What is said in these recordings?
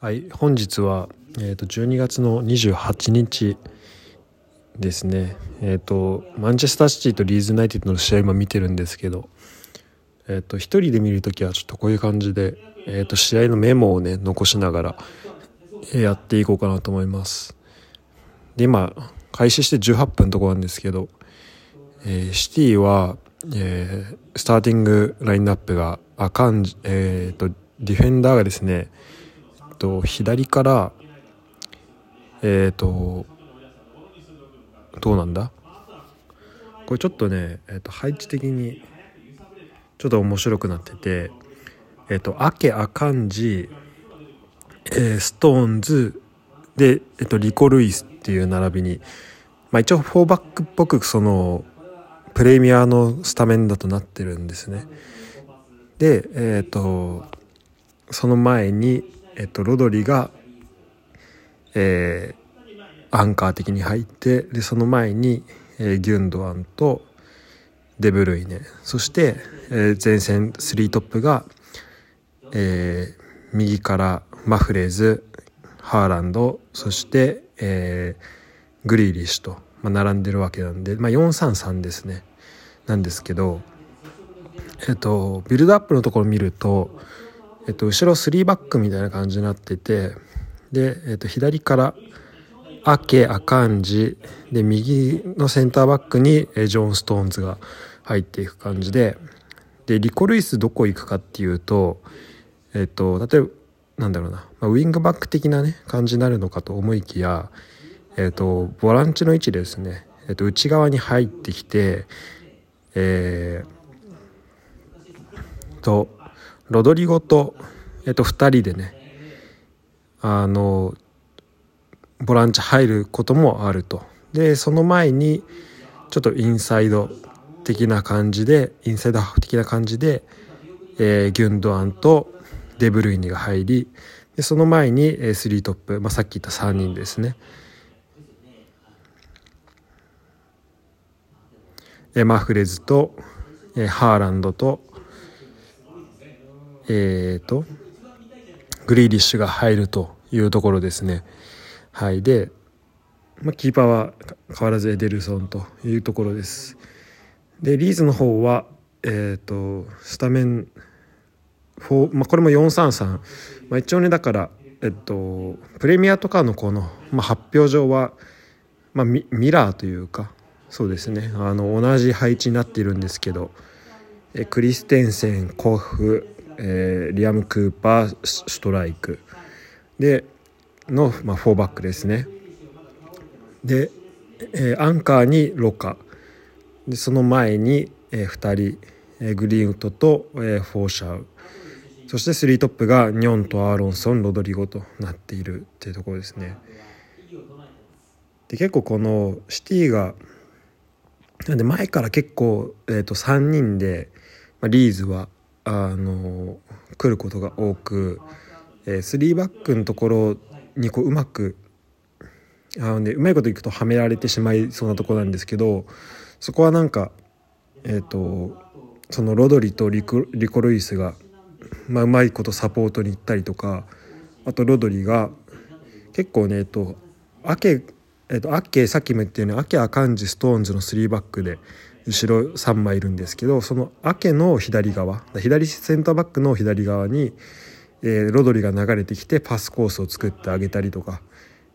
はい、本日は、えー、と12月の28日ですね、えー、とマンチェスターシティとリーズユナイテッドの試合今見てるんですけど、えー、と一人で見る時はちょっとこういう感じで、えー、と試合のメモをね残しながらやっていこうかなと思います。で今開始して18分のところなんですけど、えーシティは、えースターティングラインナップがアカン、えー、とディフェンダーがですねと左からえっ、とどうなんだ？これちょっとね、えっと配置的にちょっと面白くなっててえっ、とアケアカンジ、えーストーンズで、えっとリコ・ルイスっていう並びに、まあ、一応4バックっぽくそのプレミアのスタメンだとなってるんですね。でえっ、とその前に、えっと、ロドリが、えーアンカー的に入ってでその前に、えーギュンドアンとデブルイネ。そして、えー前線3トップが、えー右からマフレーズハーランドそして、えーグリーリッシュと、まあ、並んでるわけなんで、まあ、433ですね。なんですけど、えっと、ビルドアップのところ見ると、えっと、後ろ3バックみたいな感じになっててで、えっと、左からアケアカンジで右のセンターバックにジョン・ストーンズが入っていく感じででリコ・ルイスどこ行くかっていうとえっと例えばなんだろうな、まあ、ウィングバック的なね感じになるのかと思いきやえっとボランチの位置でですね、えっと、内側に入ってきてえーとロドリゴと、えっと、2人でねあのボランチ入ることもあると。でその前にちょっとインサイド的な感じでインサイドハーフ的な感じで、えーギュンドアンとデブルイネが入りでその前に、えー、3トップ、まあ、さっき言った3人ですね、えーマフレズと、えーハーランドとえー、とグリーリッシュが入るというところですね。はい、で、まあ、キーパーは変わらずエデルソンというところです。でリーズの方は、えー、とスタメン、まあ、これも433、まあ、一応ねだから、えっと、プレミアとかのこの、まあ、発表上は、まあ、ミミラーというかそうですねあの同じ配置になっているんですけどえクリステンセンコフ、えーリアム・クーパーストライクでの、まあ、4バックですね。で、えーアンカーにロカでその前に、え2人、えーグリーンウッドと、えーフォーシャウそして3トップがニョンとアーロンソンロドリゴとなっているっていうところですね。で結構このシティがなんで前から結構、えー、と3人で、まあ、リーズはあの来ることが多く、えー、3バックのところにこううまくあの、ね、うまいこといくとはめられてしまいそうなところなんですけどそこはなんかえっ、とそのロドリとリコリコ・ルイスが、まあ、うまいことサポートに行ったりとかあとロドリが結構ねえっとアケえっと、アッケーさっきも言ったようにアケアカンジストーンズの3バックで後ろ3枚いるんですけどそのアケの左側左センターバックの左側に、えーロドリが流れてきてパスコースを作ってあげたりとか、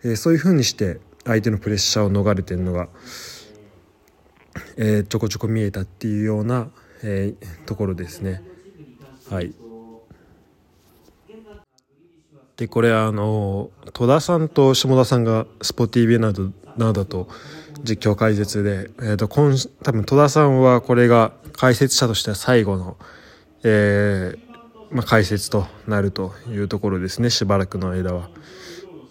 えーそういう風にして相手のプレッシャーを逃れてるのが、えーちょこちょこ見えたっていうような、えーところですね。はいでこれあの戸田さんと下田さんがスポ TV などなどと実況解説で、えー、と今多分戸田さんはこれが解説者としては最後の、えーまあ、解説となるというところですねしばらくの間は、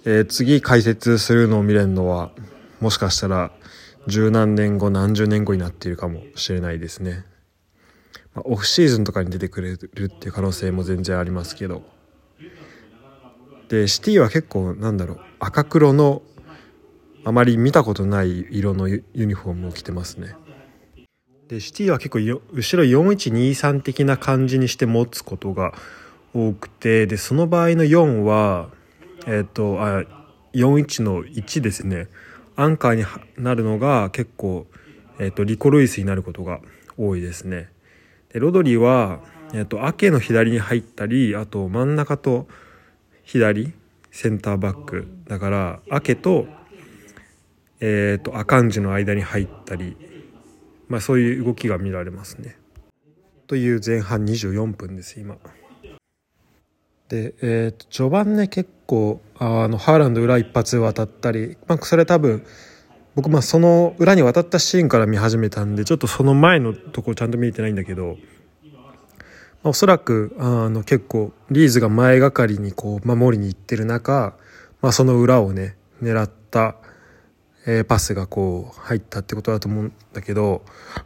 えー次解説するのを見れるのはもしかしたら十何年後何十年後になっているかもしれないですね、まあ、オフシーズンとかに出てくれるっていう可能性も全然ありますけど。でシティは結構なんだろう赤黒のあまり見たことない色のユニフォームを着てますねでシティは結構よ後ろ4123的な感じにして持つことが多くてでその場合の4はえっ、とあ41の1ですねアンカーになるのが結構、えーと、リコ・ルイスになることが多いですね。でロドリは、えーと、アケの左に入ったりあと真ん中と左センターバックだからアケと,、えーと、アカンジの間に入ったり、まあ、そういう動きが見られますね。という前半24分です今。で、えー、と序盤ね結構あのハーランド裏一発渡ったり、まあ、それ多分僕まあその裏に渡ったシーンから見始めたんでちょっとその前のとこちゃんと見えてないんだけど、まあ、おそらくあの結構リーズが前がかりにこう守りに行ってる中、まあ、その裏をね狙った、え、パスがこう入ったってことだと思うんだけど、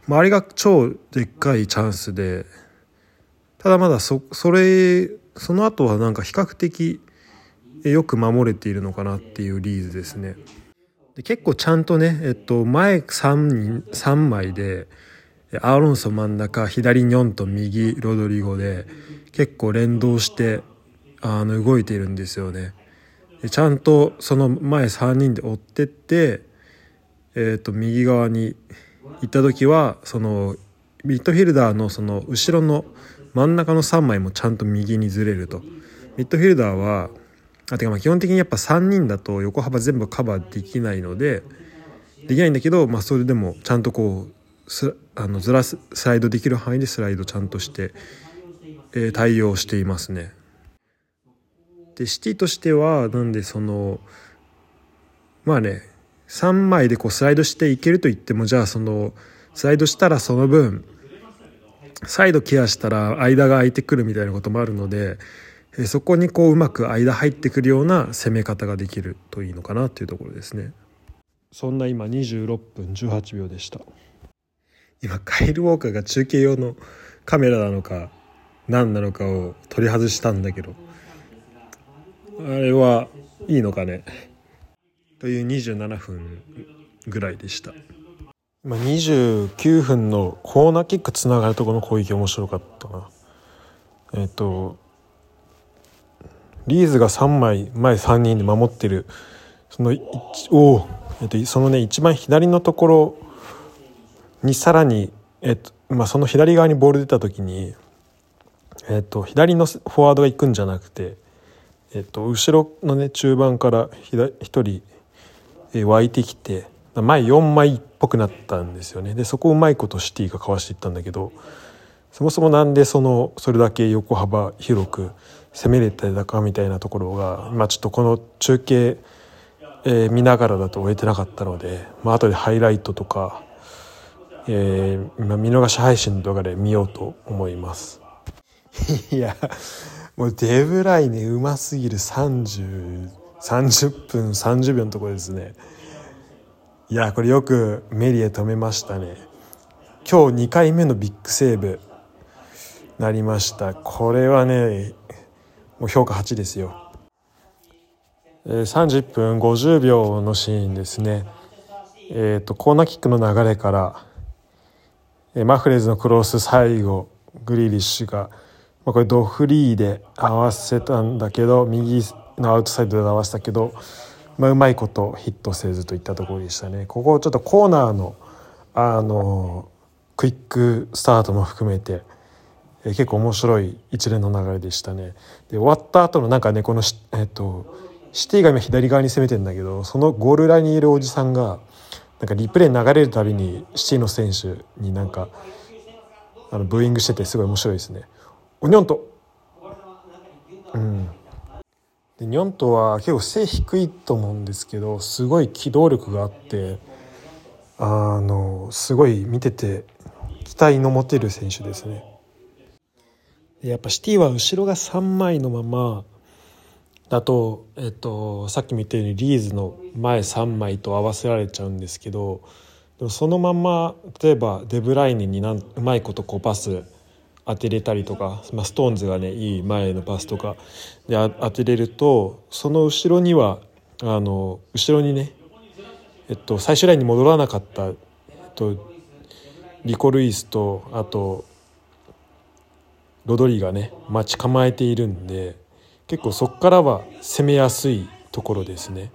まあ、あれが超でっかいチャンスでただまだそそれその後はなんか比較的よく守れているのかなっていうリーズですね。で結構ちゃんとね、えっと、前 3, 3枚でアーロンソ真ん中左ニョンと右ロドリゴで結構連動してあの動いているんですよね。ちゃんとその前3人で追ってって、えっと右側に行った時はそのミッドフィルダーのその後ろの真ん中の3枚もちゃんと右にずれるとミッドフィルダーはあてかまあ基本的にやっぱ3人だと横幅全部カバーできないのでできないんだけど、まあ、それでもちゃんとこうすあのずらすスライドできる範囲でスライドちゃんとして、えー、対応していますね。でシティとしてはなんでそのまあね3枚でこうスライドしていけると言ってもじゃあそのスライドしたらその分再度ケアしたら間が空いてくるみたいなこともあるのでそこにこううまく間入ってくるような攻め方ができるといいのかなっていうところですね。そんな今26分18秒でした。今カイル・ウォーカーが中継用のカメラなのか何なのかを取り外したんだけどあれはいいのかね？という27分ぐらいでした。今29分のコーナーキックつながるとこの攻撃面白かったなえっ、とリーズが3枚前3人で守ってるそのおえっと、そのね一番左のところにさらに、えっとまあ、その左側にボール出た時に、えっと、左のフォワードが行くんじゃなくて、えっと、後ろのね中盤から1人、湧いてきて前4枚っぽくなったんですよねでそこをうまいことシティがかわしていったんだけどそもそもなんでそのそれだけ横幅広く攻めれてたかみたいなところが今ちょっとこの中継、えー、見ながらだと終えてなかったので、まあ後でハイライトとか、えー、今見逃し配信とかで見ようと思います。いやもうデブライネうますぎる30分30秒のところですね。いやこれよくメリエ止めましたね。今日2回目のビッグセーブなりました。これはねもう評価8ですよ、30分50秒のシーンですね。えっ、ー、とコーナーキックの流れから、マフレーズのクロス最後グリーリッシュが、まあ、これドフリーで合わせたんだけど右のアウトサイドで合わせたけどまあ、うまいことヒットせずといったところでしたね。ここちょっとコーナーのあのクイックスタートも含めて、結構面白い一連の流れでしたね。で終わった後のなんかねこのえっとシティが今左側に攻めてるんだけどそのゴールラにいるおじさんがなんかリプレイ流れるたびにシティの選手になんかあのブーイングしててすごい面白いですね。おにょんとうんでニョントは結構背低いと思うんですけどすごい機動力があってあのすごい見てて期待の持てる選手ですね。やっぱシティは後ろが3枚のままだと、えっと、さっきも言ったようにリーズの前3枚と合わせられちゃうんですけどでもそのまま例えばデブライネになんうまいことこうパス当てれたりとか、まあ、ストーンズがねいい前のパスとかで当てれるとその後ろにはあの後ろにね、えっと、最終ラインに戻らなかった、えっと、リコ・ルイスとあとロドリがね待ち構えているんで結構そこからは攻めやすいところですね。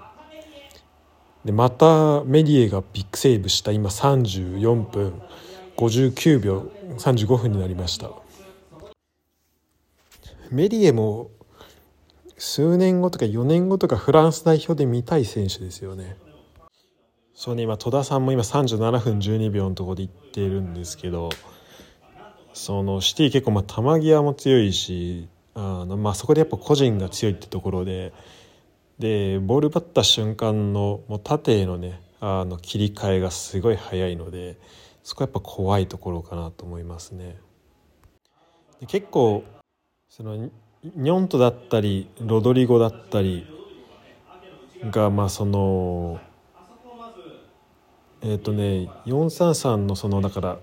でまたメディエがビッグセーブした今34分59秒35分になりましたメディエも数年後とか4年後とかフランス代表で見たい選手ですよねそうね今戸田さんも今37分12秒のところで言ってるんですけどそのシティ結構まあ球際も強いしあの、まあ、そこでやっぱ個人が強いってところででボール奪った瞬間のもう縦へのねあの切り替えがすごい速いのでそこはやっぱ怖いところかなと思いますね。結構そのニョントだったりロドリゴだったりがまあそのえっ、ー、とね433のそのだから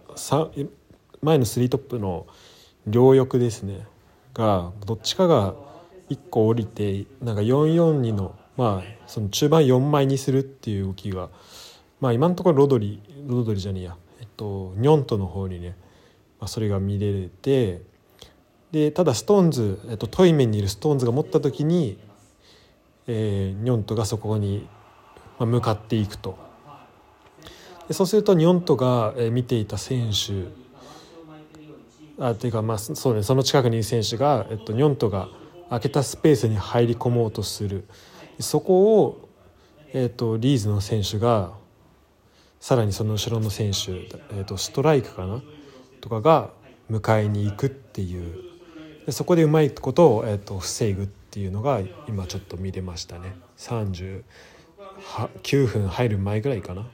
前の3トップの両翼ですね。がどっちかが1個降りてなんか442のまあその中盤4枚にするっていう動きがまあ今のところロドリロドリじゃねえや。えっとニョントの方にね、まあ、それが見れてでただストーンズ、えっと、トイメンにいるストーンズが持った時に、えー、ニョントがそこに向かっていくと。でそうするとニョントが見ていた選手あっていうかまあそうねその近くにいる選手が、えっと、ニョントが空けたスペースに入り込もうとする。そこを、えーと、リーズの選手がさらにその後ろの選手、えーと、ストライクかな？とかが迎えに行くっていう。でそこでうまいことを、えーと、防ぐっていうのが今ちょっと見れましたね。39分入る前ぐらいかな。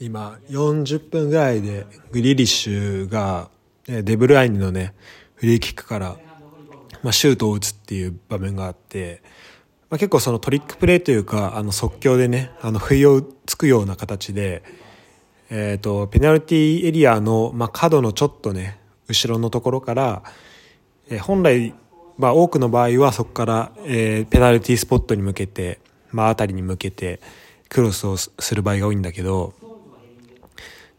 今40分ぐらいでグリリッシュがデブルアインのねフリーキックからまあ、シュートを打つっていう場面があって、まあ、結構そのトリックプレーというかあの即興でねあの不意をつくような形で、えーと、ペナルティーエリアの、まあ、角のちょっとね後ろのところから、え、本来、まあ、多くの場合はそこから、えー、ペナルティースポットに向けて、まあ、辺りに向けてクロスをする場合が多いんだけど、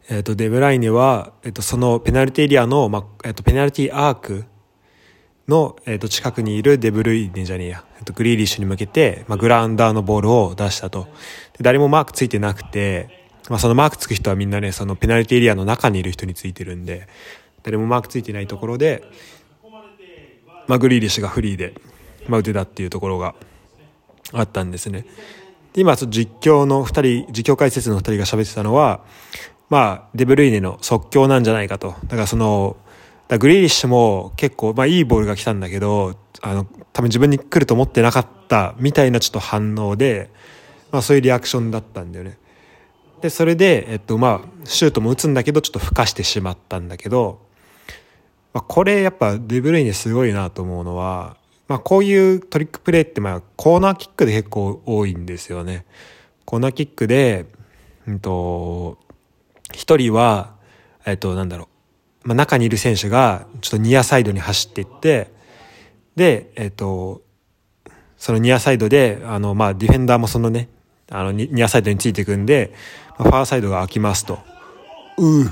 えーと、デブライネは、えーと、そのペナルティエリアの、まあえー、とペナルティーアークの、えー、と近くにいるデブルイネじゃねえや、えー、とグリーリッシュに向けて、まあ、グラウンダーのボールを出したと。で誰もマークついてなくて、まあ、そのマークつく人はみんなね、そのペナルティエリアの中にいる人についてるんで、誰もマークついてないところで、まあ、グリーリッシュがフリーで、まあ、打てたっていうところがあったんですね。で今、実況の2人、実況解説の2人が喋ってたのは、まあ、デブルイネの即興なんじゃないかと。だからその、だグリーリッシュも結構、まあいいボールが来たんだけど、あの、多分自分に来ると思ってなかったみたいなちょっと反応で、まあそういうリアクションだったんだよね。で、それで、えっとまあ、シュートも打つんだけど、ちょっとふかしてしまったんだけど、まあこれやっぱデブルイネすごいなと思うのは、まあこういうトリックプレーってまあコーナーキックで結構多いんですよね。コーナーキックで、うんと、一人は、えっと、なんだろう、まあ、中にいる選手がちょっとニアサイドに走っていってで、えっ、とそのニアサイドであの、まあ、ディフェンダーもそのねあのニアサイドについていくんで、まあ、ファーサイドが空きますと。う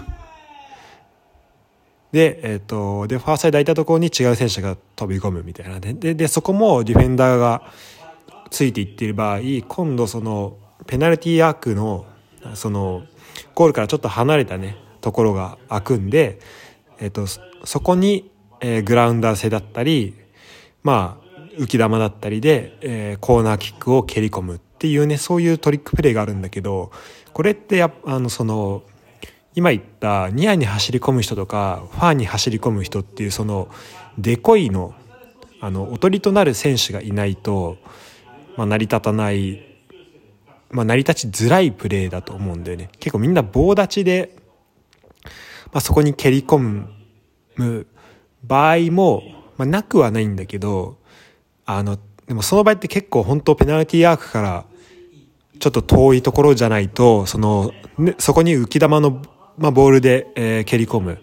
で、えっ、ー、と、で、ファーサイド空いたところに違う選手が飛び込むみたいな。で、で、そこもディフェンダーがついていっている場合、今度その、ペナルティーアークの、その、ゴールからちょっと離れたね、ところが開くんで、えっ、ー、と、そこに、えー、グラウンダー性だったり、まあ、浮き玉だったりで、えー、コーナーキックを蹴り込むっていうね、そういうトリックプレーがあるんだけど、これってやあの、その、今言ったニアに走り込む人とか、ファーに走り込む人っていう、その、デコイの、あの、おとりとなる選手がいないと、まあ、成り立たない、まあ、成り立ちづらいプレーだと思うんだよね。結構みんな棒立ちで、まあ、そこに蹴り込む場合も、まあ、なくはないんだけど、あの、でもその場合って結構本当ペナルティーアークからちょっと遠いところじゃないと、その、ね、そこに浮き玉の、まあ、ボールで、えー、蹴り込む。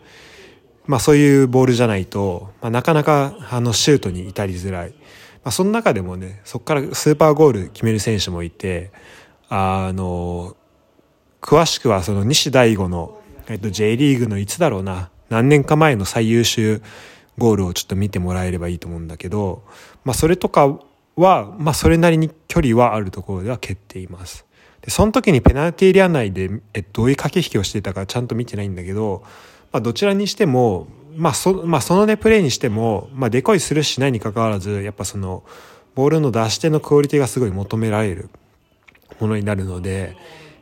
まあそういうボールじゃないと、まあ、なかなかあのシュートに至りづらい。まあその中でもね、そこからスーパーゴール決める選手もいて、あの、詳しくはその西大吾のえっと、J リーグのいつだろうな、何年か前の最優秀ゴールをちょっと見てもらえればいいと思うんだけど、まあ、それとかは、まあ、それなりに距離はあるところでは蹴っています。でその時にペナルティーエリア内でえどういう駆け引きをしていたかちゃんと見てないんだけど、まあ、どちらにしても、まあそまあ、そのねプレーにしても、まあ、デコイするしないにかかわらずやっぱそのボールの出し手のクオリティがすごい求められるものになるので、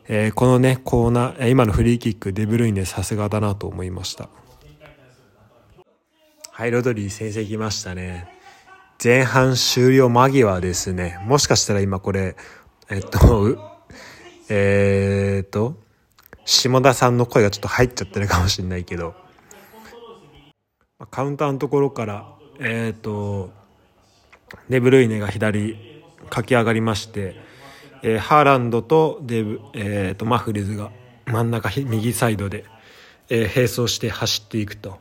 えー、このねコーナー今のフリーキックデブルイネさすがだなと思いました。はいロドリー先生来ましたね。前半終了間際ですね。もしかしたら今これえっとえー、っと、下田さんの声がちょっと入っちゃってるかもしれないけど、カウンターのところから、えー、っと、デブルイネが左駆け上がりまして、えー、ハーランドとデブ、えー、とマフレズが真ん中右サイドで、えー、並走して走っていくと。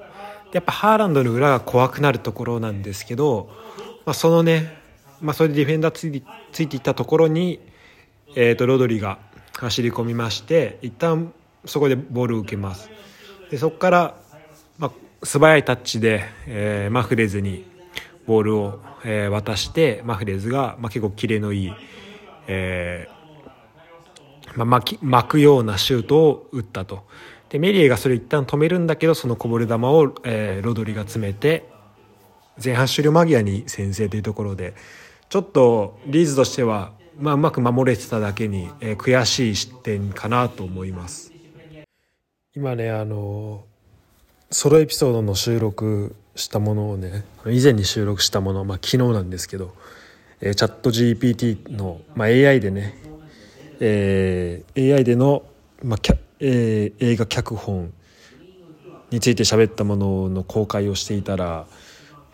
やっぱハーランドの裏が怖くなるところなんですけど、まあ、そのね、まあ、それでディフェンダーついついていったところに、えー、とロドリが走り込みまして一旦そこでボールを受けます。でそこから、まあ、素早いタッチで、えー、マフレーズにボールを、えー、渡してマフレーズが、まあ、結構キレのいい、えーまあ、巻き巻くようなシュートを打ったと。でメリエがそれ一旦止めるんだけどそのこぼれ球を、えー、ロドリが詰めて前半終了間際に先制というところでちょっとリーズとしてはまあ、うまく守れてただけに、えー、悔しい失点かなと思います。今ねあのソロエピソードの収録したものをね以前に収録したもの、まあ、昨日なんですけど、えー、チャット GPT の、まあ、AI でね、えー、AI での、まあキャえー、映画脚本について喋ったものの公開をしていたら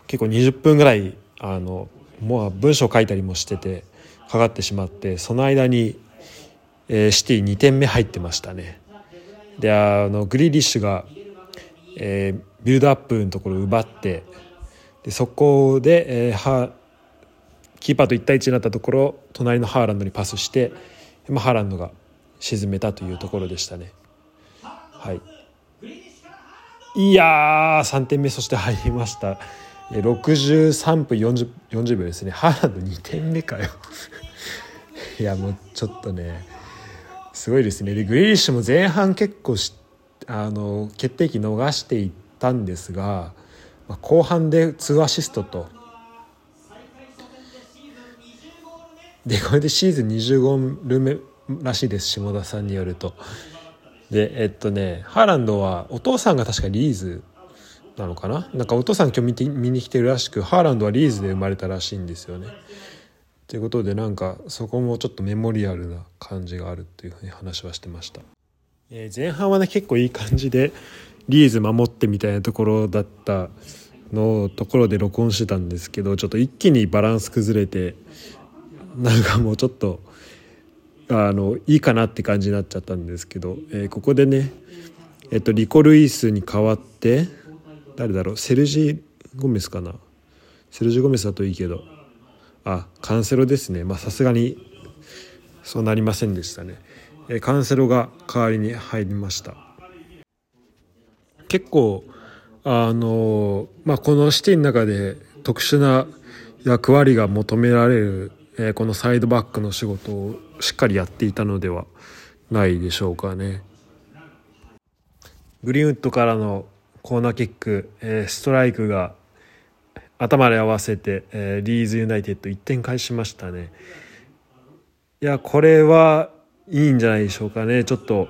結構20分ぐらいあのもう文章書いたりもしててかかってしまってその間に、えー、シティ2点目入ってましたね。であのグリーリッシュが、えー、ビルドアップのところを奪ってでそこで、えー、ハキーパーと1対1になったところ隣のハーランドにパスして、まあ、ハーランドが沈めたというところでしたね。はい、いやー3点目そして入りました。63分 40, 40秒ですね。ハーランド2点目かよ。いやもうちょっとねすごいですね。でグリーリッシュも前半結構しあの決定機逃していったんですが、まあ、後半で2アシストと。でこれでシーズン25ゴール目らしいです下田さんによると。でえっとねハーランドはお父さんが確かリーズなのかな？なんかお父さん今日見て見に来てるらしくハーランドはリーズで生まれたらしいんですよね。ということでなんかそこもちょっとメモリアルな感じがあるっていうふうに話はしてました。えー、前半はね結構いい感じでリーズ守ってみたいなところだったのところで録音してたんですけどちょっと一気にバランス崩れてなんかもうちょっとあのいいかなって感じになっちゃったんですけど、えー、ここでね、えっと、リコ・ルイスに代わって誰だろう？セルジー・ゴメスかな？セルジー・ゴメスだといいけど。あカンセロですね。まあさすがにそうなりませんでしたね、えカンセロが代わりに入りました。結構あのまあこのシティの中で特殊な役割が求められる、え、このサイドバックの仕事をしっかりやっていたのではないでしょうかね。グリーンウッドからのコーナーキック、えー、ストライクが頭で合わせて、えー、リーズユナイテッド1点返しましたね。いやこれはいいんじゃないでしょうかね。ちょっと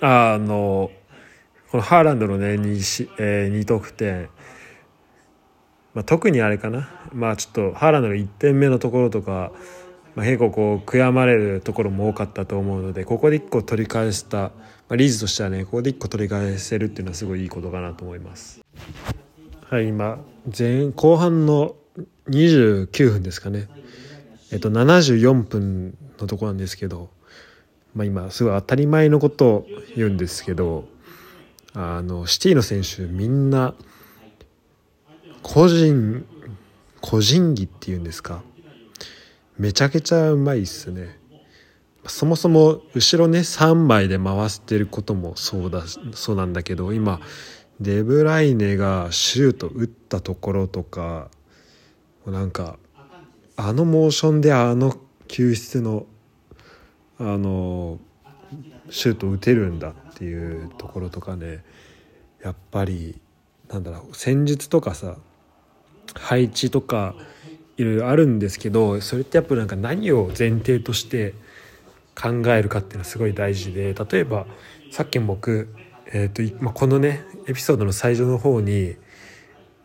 あのこのハーランドのね 2,、えー、2得点、まあ、特にあれかな。まあちょっとハーランドの1点目のところとか、まあ、結構こう悔やまれるところも多かったと思うのでここで1個取り返した、まあ、リーズとしてはねここで1個取り返せるっていうのはすごいいいことかなと思います。はい今前後半の29分ですかねえっと74分のとこなんですけど、まあ、今すごい当たり前のことを言うんですけどあのシティの選手みんな個人個人技っていうんですか？めちゃくちゃうまいっすね。そもそも後ろね3枚で回してることもそうだそうなんだけど今デブライネがシュート打ったところとかなんかあのモーションであの救出のあのシュート打てるんだっていうところとかねやっぱりなんだろう戦術とかさ配置とかいろいろあるんですけどそれってやっぱなんか何を前提として考えるかっていうのはすごい大事で例えばさっき僕、えーと、このねエピソードの最初の方に、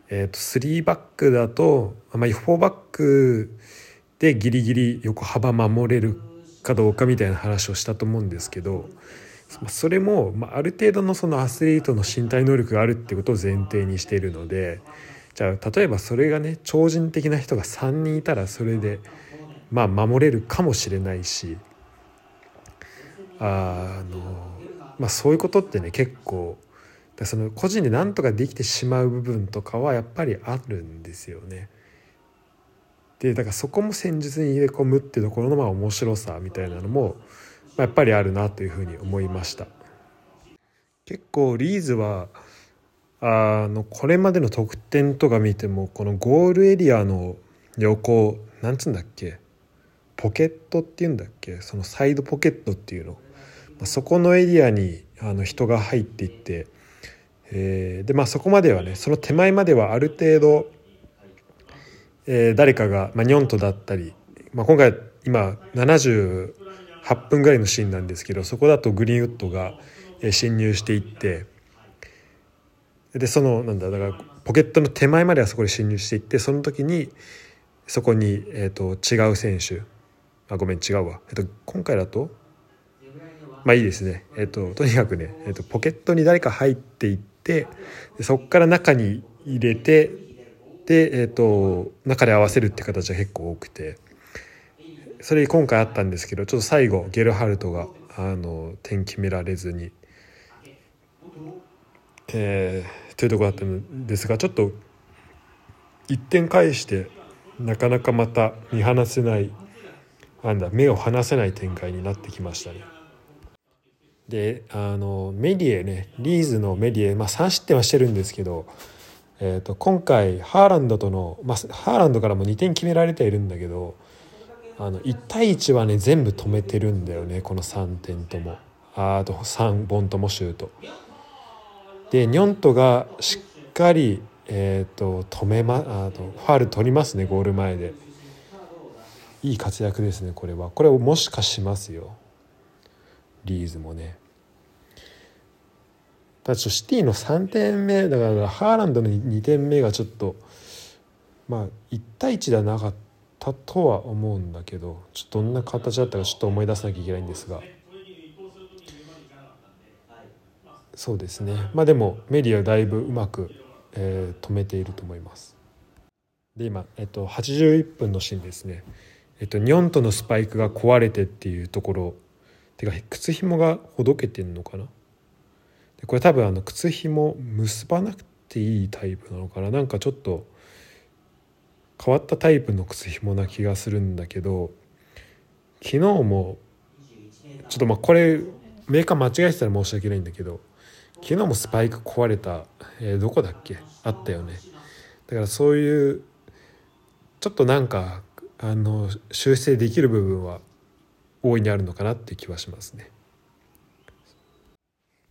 えー、と3バックだと、まあ、4バックでギリギリ横幅守れるかどうかみたいな話をしたと思うんですけどそれも、あ、ある程度のそのアスリートの身体能力があるってことを前提にしているのでじゃあ例えばそれがね超人的な人が3人いたらそれでまあ守れるかもしれないしあの、まあ、そういうことってね結構その個人で何とかできてしまう部分とかはやっぱりあるんですよね。でだからそこも戦術に入れ込むっていうところのまあ面白さみたいなのも、まあ、やっぱりあるなというふうに思いました。結構リーズはあのこれまでの得点とか見てもこのゴールエリアの横なんつうんだっけ？ポケットっていうんだっけ？そのサイドポケットっていうの。まあそこのエリアにあの人が入っていって、えー、でまあそこまではねその手前まではある程度、えー、誰かが、まあ、ニョントだったり、まあ、今回今78分ぐらいのシーンなんですけどそこだとグリーンウッドが侵入していってでそのなんだだからポケットの手前まではそこで侵入していってその時にそこに、えーと、違う選手。あごめん違うわ、えーと、今回だとまあいいですね、えーと、とにかくね、えー、とポケットに誰か入っていってでそこから中に入れてで、えー、と中で合わせるって形が結構多くて。それ今回あったんですけどちょっと最後ゲルハルトがあの点決められずに。えー、というところだったんですがちょっと一点返してなかなかまた見放せないなんだ目を離せない展開になってきましたね。であのメディエねリーズのメディエ、まあ、3失点はしてるんですけど、えーと、今回ハーランドとの、まあ、ハーランドからも2点決められているんだけどあの1対1はね全部止めてるんだよねこの3点ともあと3本ともシュート。でニョントがしっかり、えーと、止めまあとファール取りますねゴール前で。いい活躍ですねこれは。これをもしかしますよ。リーズもね。ただちょシティの3点目だからハーランドの2点目がちょっとまあ1対1ではなかったとは思うんだけどちょっとどんな形だったかちょっと思い出さなきゃいけないんですが。そうですね。まあでもメディアだいぶうまく、えー、止めていると思います。で今、えっと、81分のシーンですね。えっとニョンとのスパイクが壊れてっていうところ。てか靴紐がほどけてんのかな？でこれ多分あの靴紐結ばなくていいタイプなのかな？なんかちょっと変わったタイプの靴紐な気がするんだけど昨日もちょっとまあこれメーカー間違えてたら申し訳ないんだけど昨日もスパイク壊れた、えー、どこだっけ？あったよね。だからそういうちょっとなんかあの修正できる部分は大いにあるのかなっていう気はしますね。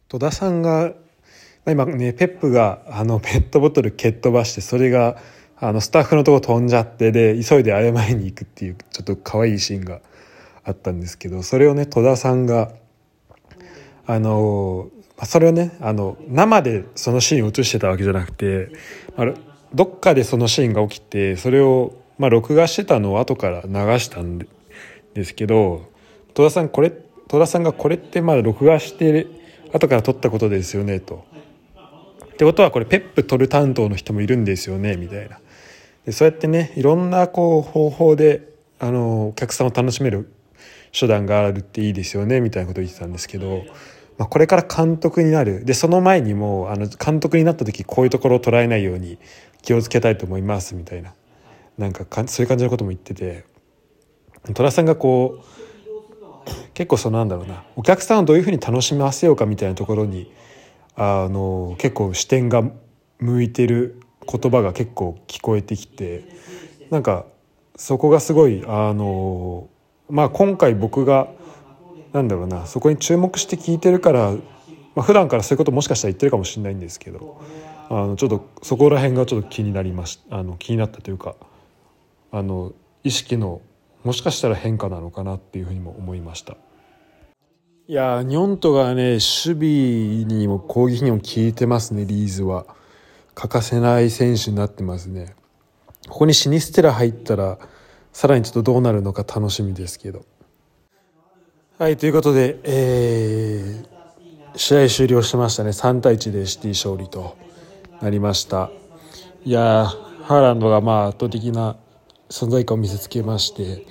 戸田さんが今ねペップがあのペットボトル蹴っ飛ばしてそれがあのスタッフのとこ飛んじゃってで急いで謝りに行くっていうちょっと可愛いシーンがあったんですけどそれをね戸田さんがあのそれをねあの生でそのシーンを映してたわけじゃなくてあどっかでそのシーンが起きてそれを、まあ、録画してたのを後から流したんですけど戸田さんこれ戸田さんがこれってまだ録画して後から撮ったことですよねと。ってことはこれペップ撮る担当の人もいるんですよねみたいな。でそうやってねいろんなこう方法であのお客さんを楽しめる手段があるっていいですよねみたいなことを言ってたんですけどまあ、これから監督になる。でその前にもあの監督になった時こういうところを捉えないように気をつけたいと思いますみたいな。なんかかそういう感じのことも言ってて。戸田さんがこう結構そのなんだろうな。お客さんをどういうふうに楽しませようかみたいなところにあの結構視点が向いてる言葉が結構聞こえてきてなんかそこがすごいあのまあ今回僕がなんだろうなそこに注目して聞いてるから、まあ普段からそういうこともしかしたら言ってるかもしれないんですけどあのちょっとそこら辺がちょっと気になりましあの気になったというかあの意識のもしかしたら変化なのかなっていうふうにも思いました。いやニョントがね守備にも攻撃にも効いてますねリーズは。欠かせない選手になってますね。ここにシニステラ入ったらさらにちょっとどうなるのか楽しみですけど。はいということで、えー、試合終了してましたね。3対1でシティ勝利となりました。いやハーランドがまあ圧倒的な存在感を見せつけまして、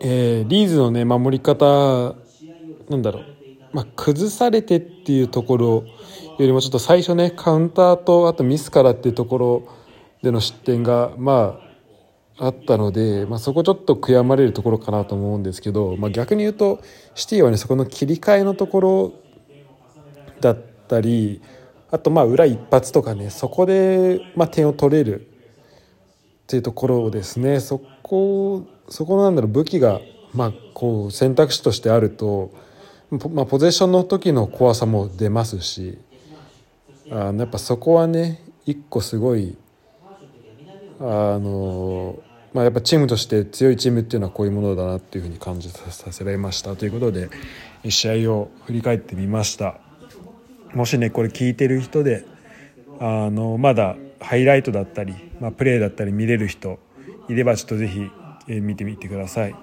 えー、リーズのね守り方なんだろう、まあ、崩されてっていうところよりもちょっと最初ねカウンターとあとミスからっていうところでの失点がまああったので、まあ、そこちょっと悔やまれるところかなと思うんですけど、まあ、逆に言うとシティはねそこの切り替えのところだったりあとまあ裏一発とかねそこでまあ点を取れるっていうところをですね。そこそこのなんだろう武器がまあこう選択肢としてあるとまあ、ポゼッションの時の怖さも出ますしあやっぱそこはね一個すごいあの、まあ、やっぱチームとして強いチームっていうのはこういうものだなっていうふうに感じさせられましたということで試合を振り返ってみましたもしねこれ聞いてる人であのまだハイライトだったり、まあ、プレーだったり見れる人いればちょっと是非見てみてください。